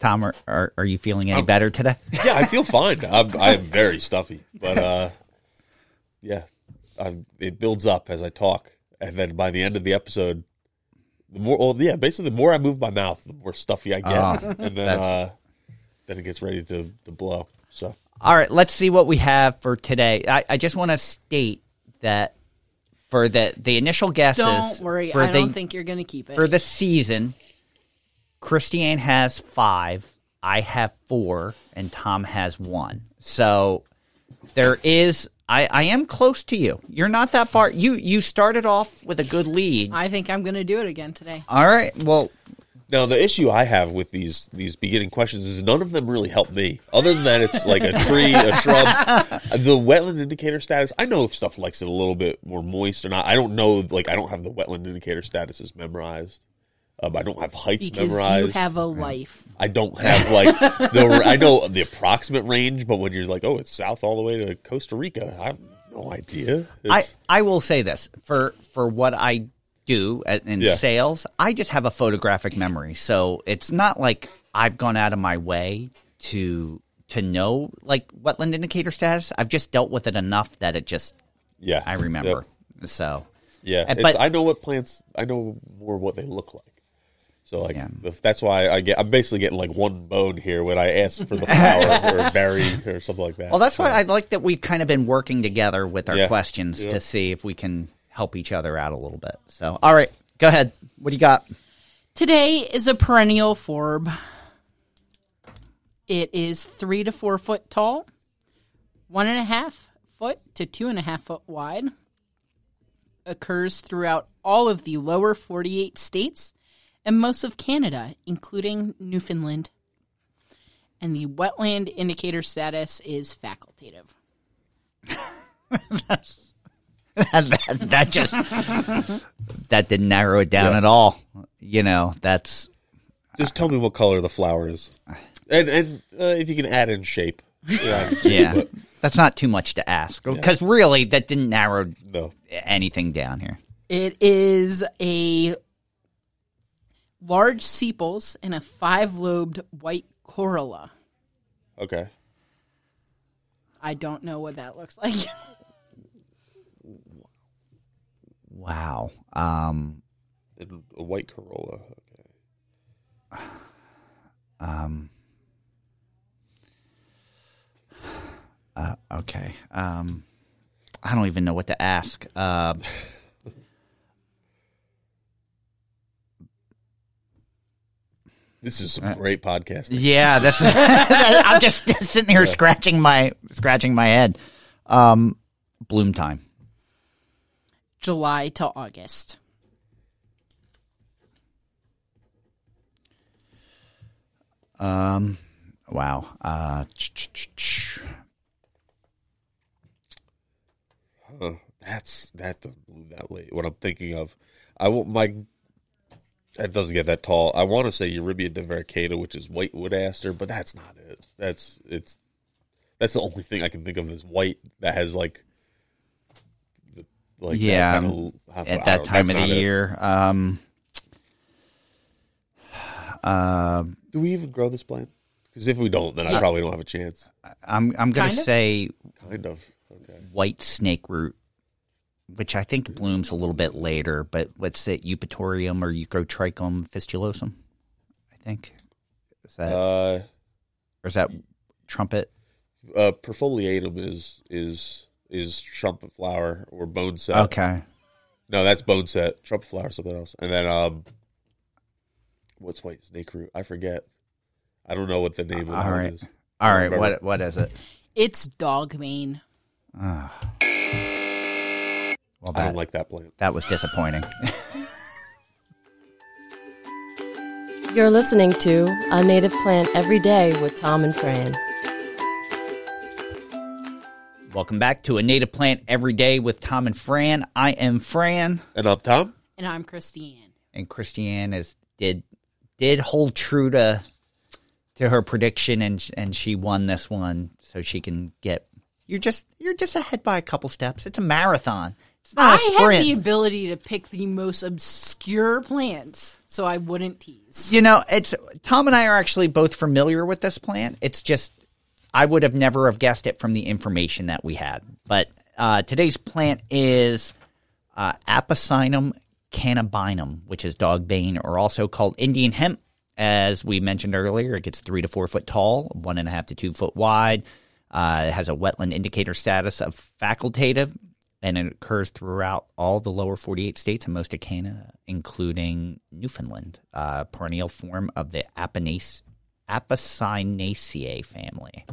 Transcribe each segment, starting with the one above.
Tom, are, are, are you feeling any better today? Yeah, I feel fine. I'm, I am very stuffy, but uh, yeah, I'm, it builds up as I talk, and then by the end of the episode, the more, well, yeah, basically, the more I move my mouth, the more stuffy I get, Ah, and then uh, then it gets ready to, to blow. So All right, let's see what we have for today. I, I just want to state that for the the initial guesses, Don't worry. for I the, don't think you're going to keep it. for the season, Kristianne has five, I have four, and Tom has one. So there is. I, I am close to you. You're not that far. You you started off with a good lead. I think I'm going to do it again today. All right. Well, now the issue I have with these these beginning questions is none of them really help me. Other than that, it's like a tree, a shrub, the wetland indicator status. I know if stuff likes it a little bit more moist or not. I don't know. Like I don't have the wetland indicator statuses memorized. Um, I don't have heights Because memorized. you have a life. I don't have like the I know the approximate range, but when you're like, oh, it's south all the way to Costa Rica, I have no idea. I, It's- I will say this for for what I do in Yeah. sales, I just have a photographic memory, so it's not like I've gone out of my way to to know like wetland indicator status. I've just dealt with it enough that it just yeah, I remember. So Yeah, it's, but- I know what plants. I know more what they look like. So like Yeah. if that's why I get. I'm basically getting like one bone here when I ask for the flower or berry or something like that. well, that's why I like that we've kind of been working together with our Yeah. questions Yeah. to see if we can help each other out a little bit. So all right, go ahead. What do you got? Today is a perennial forb. It is three to four foot tall, one and a half foot to two and a half foot wide. Occurs throughout all of the lower 48 states and most of Canada, including Newfoundland. And the wetland indicator status is facultative. that, that just that didn't narrow it down Yeah. at all. You know, that's Just tell me what color the flower is, and and uh, if you can add in shape. Yeah, yeah, but that's not too much to ask because really that didn't narrow no. anything down here. It is a large sepals and a five lobed white corolla. Okay. I don't know what that looks like. Wow. Um. A white Corolla. Okay. Um. Uh, okay. Um. I don't even know what to ask. Uh, This is some great podcasting. yeah, that's. I'm just sitting here scratching my scratching my head. Um. Bloom time. July to August. Um. Wow. Uh. Huh. That's that doesn't bloom that late. What I'm thinking of, I want my. That doesn't get that tall. I want to say Eurybia divaricata, which is white wood aster, but that's not it. That's it's. That's the only thing I can think of that's white that has like. the- Like that Yeah, kinda- um, at that time of the not it. year. Um, uh, Do we even grow this plant? Because if we don't, then I Yeah. probably don't have a chance. I'm I'm gonna Kind of? say Kind of. Okay. white snake root, which I think blooms a little bit later. But what's it? Eupatorium or Eutrochium fistulosum? I think is that Uh, or is that trumpet? uh, perfoliatum is is is trumpet flower or bone set. Okay, No, that's bone set. Trumpet flower, is something else. And then um, what's white snake root? I forget. I don't know what the name of All that right. one is. all right. remember. What what is it? It's dog bane. Ah. Well, I that don't like that plant. that was disappointing. You're listening to A Native Plant Every Day with Tom and Fran. Welcome back to a native plant every day with Tom and Fran. I am Fran. And I'm Tom. And I'm Kristianne. and Kristianne is did did hold true to to her prediction and and she won this one so she can get you're just you're just ahead by a couple steps it's a marathon It's not a I sprint. have the ability to pick the most obscure plants, so I wouldn't tease. You know, it's Tom and I are actually both familiar with this plant. It's just I would have never have guessed it from the information that we had. But uh, today's plant is uh, cannabinum, which is dog bane, or also called Indian hemp. As we mentioned earlier, it gets three to four foot tall, one and a half to two foot wide. Uh, it has a wetland indicator status of facultative, and it occurs throughout all the lower 48 states and most of Canada, including Newfoundland, uh, perennial forb of the Apocynaceae family.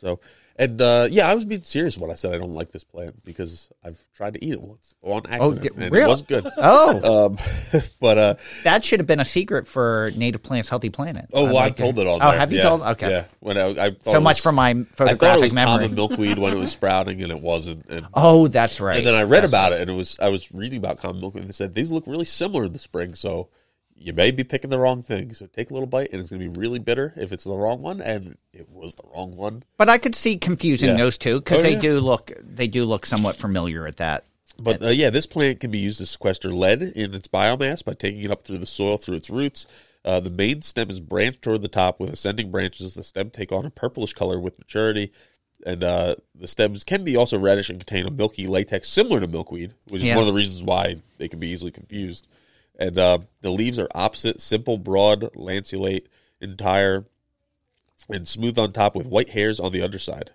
So, and uh, yeah, I was being serious when I said I don't like this plant because I've tried to eat it once on accident, di- and it wasn't good. Oh, Um, but uh, that should have been a secret for Native Plants Healthy Planet. oh, I'd well, like I've to- told it all. Oh, there. have you Yeah, told? Okay. Yeah, when I, I So it much was- for my I thought it photographic was memory. common milkweed when it was sprouting, and it wasn't. And, Oh, that's right. and then I read That's about it, and it was I was reading about common milkweed, and they said these look really similar in the spring. So you may be picking the wrong thing. So take a little bite, and it's going to be really bitter if it's the wrong one, and it was the wrong one. But I could see confusing Yeah. those two because Oh, they yeah. do look they do look somewhat familiar at that. But uh, yeah, this plant can be used to sequester lead in its biomass by taking it up through the soil through its roots. Uh, the main stem is branched toward the top with ascending branches. The stem take on a purplish color with maturity, and uh, the stems can be also reddish and contain a milky latex similar to milkweed, which is Yeah. one of the reasons why they can be easily confused. And uh, the leaves are opposite, simple, broad, lanceolate, entire, and smooth on top with white hairs on the underside.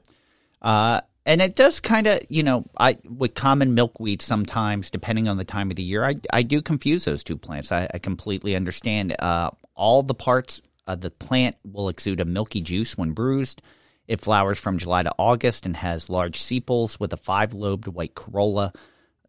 Uh, and it does kind of, you know, I with common milkweed sometimes, depending on the time of the year, I, I do confuse those two plants. I, I completely understand. Uh, all the parts of the plant will exude a milky juice when bruised. It flowers from July to August and has large sepals with a five lobed white corolla.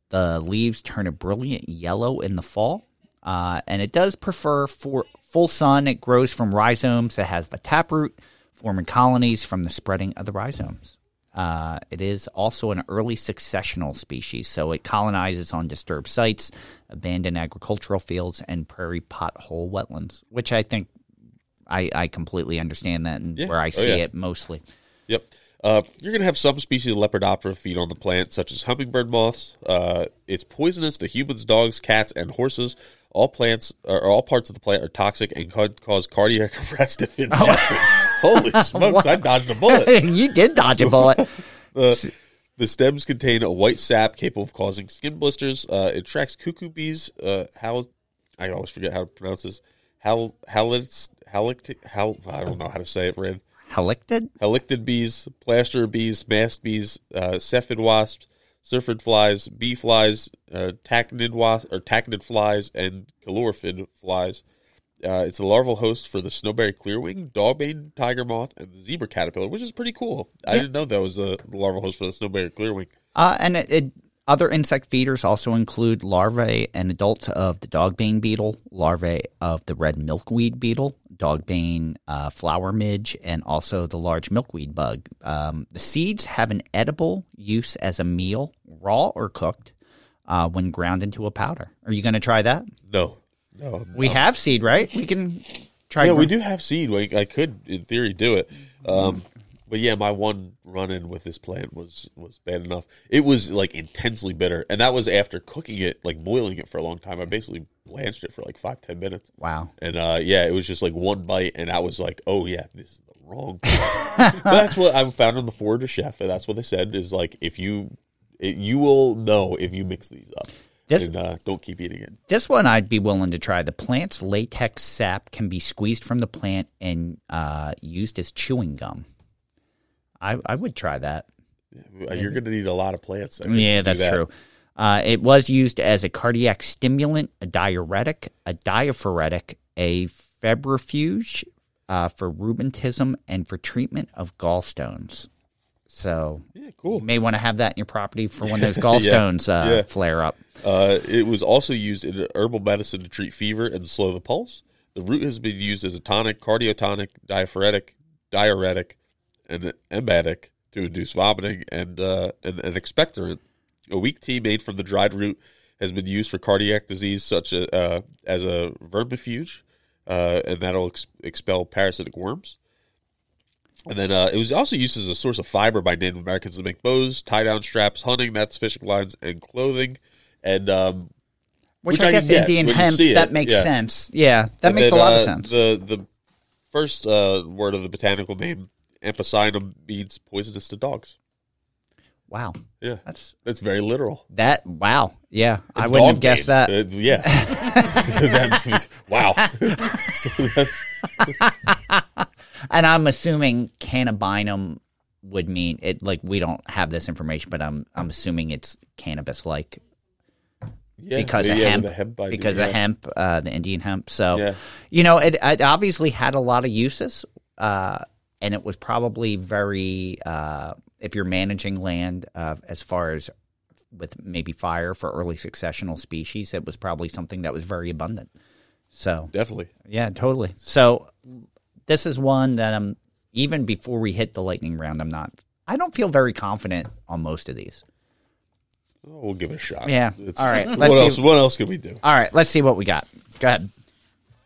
The leaves turn a brilliant yellow in the fall. Uh, and it does prefer for full sun. It grows from rhizomes that has a taproot, forming colonies from the spreading of the rhizomes. Uh, it is also an early successional species, so it colonizes on disturbed sites, abandoned agricultural fields, and prairie pothole wetlands, which I think I, I completely understand that and Yeah. where I Oh, see yeah. it mostly. Yep. Uh, you're going to have some species of Lepidoptera feed on the plant, such as hummingbird moths. Uh, it's poisonous to humans, dogs, cats, and horses. All plants, or all parts of the plant, are toxic and could cause cardiac arrest if ingested. Holy smokes! I dodged a bullet. you did dodge a bullet. Uh, the stems contain a white sap capable of causing skin blisters. Uh, it attracts cuckoo bees. Uh, how I always forget how to pronounce this. Hal halix halict hal I don't know how to say it. Red Halictid? halictid bees, plaster bees, mast bees, uh, cephid wasps, syrphid flies, bee flies, uh, tachinid was- or tachinid flies, and calliphorid flies. Uh, it's a larval host for the snowberry clearwing, dogbane tiger moth, and the zebra caterpillar, which is pretty cool. I didn't know that was a larval host for the snowberry clearwing. Uh, and it, it, other insect feeders also include larvae and adults of the dogbane beetle, larvae of the red milkweed beetle, dogbane uh, flower midge, and also the large milkweed bug. Um, the seeds have an edible use as a meal, raw or cooked, uh, when ground into a powder. Are you going to try that? No, no, We have seed, right? We can try. yeah, we do have seed. Like, I could, in theory, do it. Um, but yeah, my one run in with this plant was was bad enough. It was like intensely bitter, and that was after cooking it, like boiling it for a long time. I basically blanched it for like five ten minutes, Wow. and uh, yeah, it was just like one bite, and I was like, oh yeah, this is the wrong. but that's what I found on the Forage Chef, and that's what they said is like if you it, you will know if you mix these up. This- and uh, don't keep eating it. This one I'd be willing to try. The plant's latex sap can be squeezed from the plant and uh, used as chewing gum. I, I would try that. You're going to need a lot of plants. I think, Yeah, that's that. true. Uh, it was used as a cardiac stimulant, a diuretic, a diaphoretic, a febrifuge uh, for rheumatism, and for treatment of gallstones. So Yeah, cool. you may want to have that in your property for when those gallstones uh, yeah. flare up. Uh, it was also used in herbal medicine to treat fever and slow the pulse. The root has been used as a tonic, cardiotonic, diaphoretic, diuretic, and emetic to induce vomiting and uh, and an expectorant. A weak tea made from the dried root has been used for cardiac disease, such as, uh, as a vermifuge, uh, and that'll ex- expel parasitic worms. And then uh, it was also used as a source of fiber by Native Americans to make bows, tie down straps, hunting nets, fishing lines, and clothing. And um, Which, Which I, I guess Indian hemp it, that makes yeah. sense. Yeah, that and makes then, a lot of uh, sense. The the first uh, word of the botanical name Apocynum means poisonous to dogs. wow, Yeah, that's that's very literal. that. Wow, yeah, I wouldn't have guessed that. Uh, yeah. That was- wow. so that's, And I'm assuming cannabinum would mean it. Like we don't have this information, but I'm I'm assuming it's cannabis like yeah, because yeah, of hemp, the hemp idea, because yeah. of hemp, uh, the Indian hemp. So you know, it, it obviously had a lot of uses, uh, and it was probably very uh, if you're managing land uh, as far as with maybe fire for early successional species, it was probably something that was very abundant. So Definitely. yeah, totally. So this is one that I'm even before we hit the lightning round. I'm not. I don't feel very confident on most of these. Oh, we'll give it a shot. Yeah. It's- All right. What Let's else? see. What else can we do? All right, let's see what we got. Go ahead.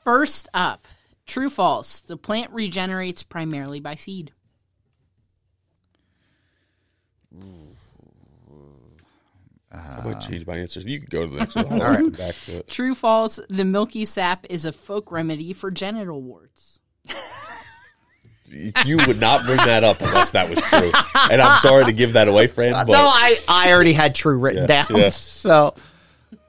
First up, true false. The plant regenerates primarily by seed. I might change my answers. You can go to the next one. I'll All right. back to it. True false. The milky sap is a folk remedy for genital warts. You would not bring that up unless that was true. And I'm sorry to give that away, friend. but no, I I already had true written Yeah, down. yeah. So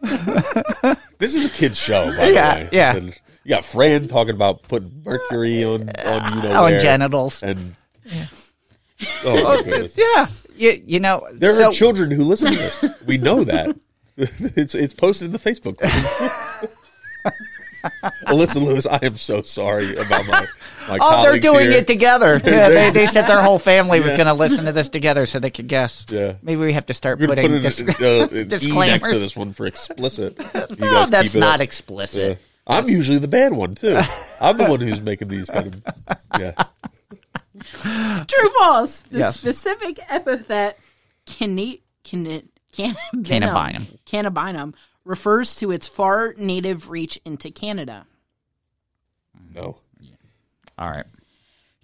this is a kid's show, by Yeah, the way. yeah. And you got Fran talking about putting mercury on, on you know, on where, genitals. And Yeah. oh my goodness. Yeah, you, you know There so, are children who listen to this. We know that. it's it's posted in the Facebook group. Alyssa Lewis, I am so sorry about my my Oh, they're doing here. it together. Yeah, they, they said their whole family was going to listen to this together so they could guess. Yeah. Maybe we have to start We're putting put dis- uh, an E next to this one for explicit. You No, guys that's keep it not up. explicit. Yeah. I'm usually the bad one too. I'm the one who's making these kind of yeah. True false. The Yes. specific epithet cana- cana- cannabinum, Cannabinum. cannabinum refers to its far native reach into Canada. No. All right.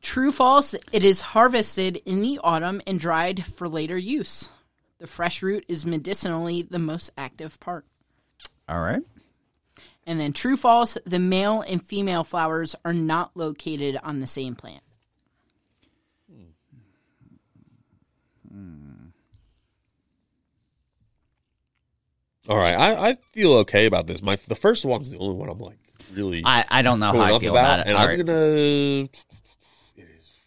True false. It is harvested in the autumn and dried for later use. The fresh root is medicinally the most active part. All right. And then true false, the male and female flowers are not located on the same plant. Hmm. All right. I, I feel okay about this. My the first one's the only one I'm like really I, I don't know how I up feel about, it. and All I'm right. gonna it is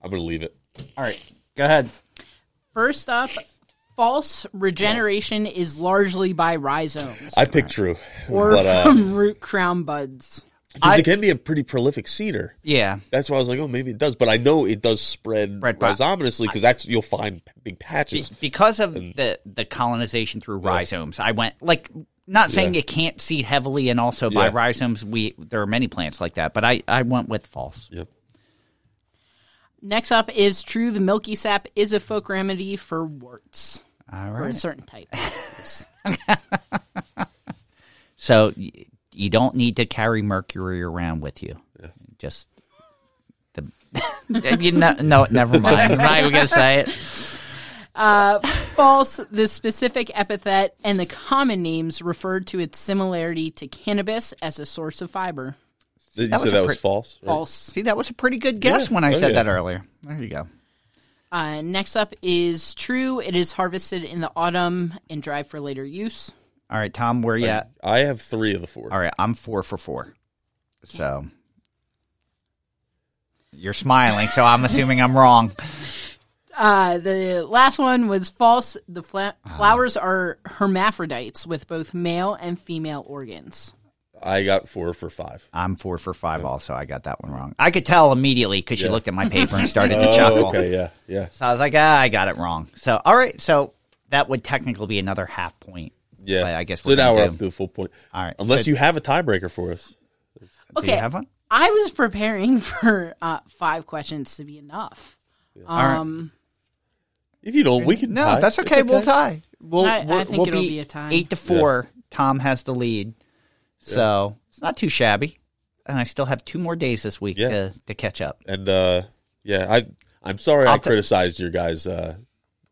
I'm gonna leave it. All right. Go ahead. First up, false regeneration is largely by rhizomes I picked true. or but uh from root crown buds. 'cause it can be a pretty prolific seeder. Yeah. That's why I was like, oh, maybe it does. But I know it does spread Spread by- rhizominously because that's you'll find big patches. Because of the the colonization through rhizomes, I went like not saying Yeah. you can't seed heavily and also by Yeah. rhizomes. We there are many plants like that, but I I went with false. Yep. Next up is true. The milky sap is a folk remedy for warts All for a certain type. So y- you don't need to carry mercury around with you. Just the you know, no, never mind. I'm not even gonna say it. Uh, false. The specific epithet and the common names referred to its similarity to cannabis as a source of fiber. Did you That say was a that was pre- false? right? False. See, that was a pretty good guess Yeah. when I Oh, said yeah. that earlier. There you go. Uh, next up is true. It is harvested in the autumn and dried for later use. All right, Tom, where are you at? I have three of the four. All right, I'm four for four. So you're smiling, so I'm assuming I'm wrong. Uh, the last one was false. The fla- Ah. flowers are hermaphrodites with both male and female organs. I got four for five. I'm four for five. Also, I got that one wrong. I could tell immediately because you Yeah. looked at my paper and started to chuckle. Oh, okay, yeah, yeah, So I was like, ah, I got it wrong. So all right, so that would technically be another half point. yeah. But I guess so we're now gonna we're do- up to the full point. All right, unless so- you have a tiebreaker for us. Do Okay, you have one? I was preparing for uh, five questions to be enough. right. Um, If you don't, we can. No, tie. that's It's okay. We'll tie. We'll, I- I we'll, think we'll it'll be, be a tie. Eight to four. Tom has the lead. So it's not too shabby. and I still have two more days this week Yeah. to, to catch up. And uh, yeah, I I'm sorry I I'll t- criticized your guys' uh,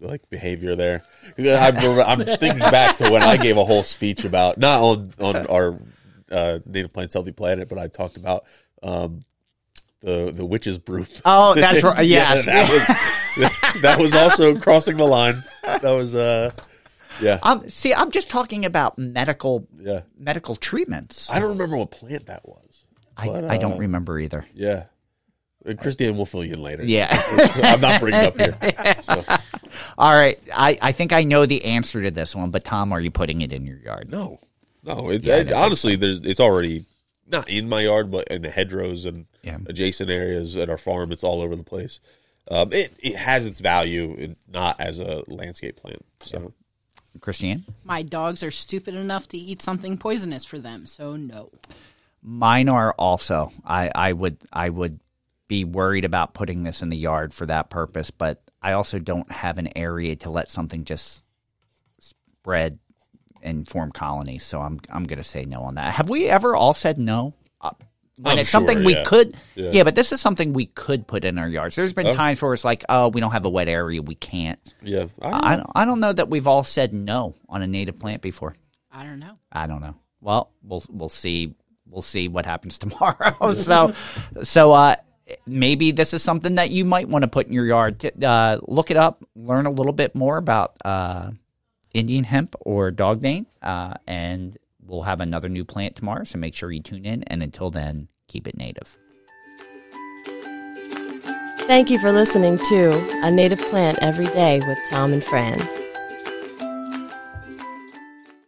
like behavior there. I'm, I'm thinking back to when I gave a whole speech about not on on our uh, native plants healthy planet, but I talked about um, the the witches brew. Oh, that's right. Yeah, Yes. that was that was also crossing the line. That was uh, yeah, Um, see, I'm just talking about medical yeah. medical treatments. I don't remember what plant that was. I, but, I don't uh, remember either. Yeah, Uh, Kristianne will fill you in later. Yeah. I'm not bringing up here. So. All right. I, I think I know the answer to this one, but Tom, are you putting it in your yard? No, no. It's Yeah, it- honestly, there's it's already not in my yard, but in the hedgerows and Yeah. adjacent areas at our farm. It's all over the place. Um, it it has its value, not as a landscape plant. So Kristianne? My dogs are stupid enough to eat something poisonous for them, so no. Mine are also. I, I would I would be worried about putting this in the yard for that purpose, but I also don't have an area to let something just spread and form colonies. So I'm I'm going to say no on that. Have we ever all said no? When I'm it's something sure, we yeah. could, Yeah. yeah. but this is something we could put in our yards. There's been Oh. times where it's like, oh, we don't have a wet area, we can't. yeah, I don't, I don't know that we've all said no on a native plant before. I don't know. I don't know. Well, we'll we'll see. We'll see what happens tomorrow. so, so uh, maybe this is something that you might want to put in your yard. Uh, look it up, learn a little bit more about uh, Indian hemp or dogbane, uh, and we'll have another new plant tomorrow. So make sure you tune in. And until then, keep it native. Thank you for listening to A Native Plant Every Day with Tom and Fran.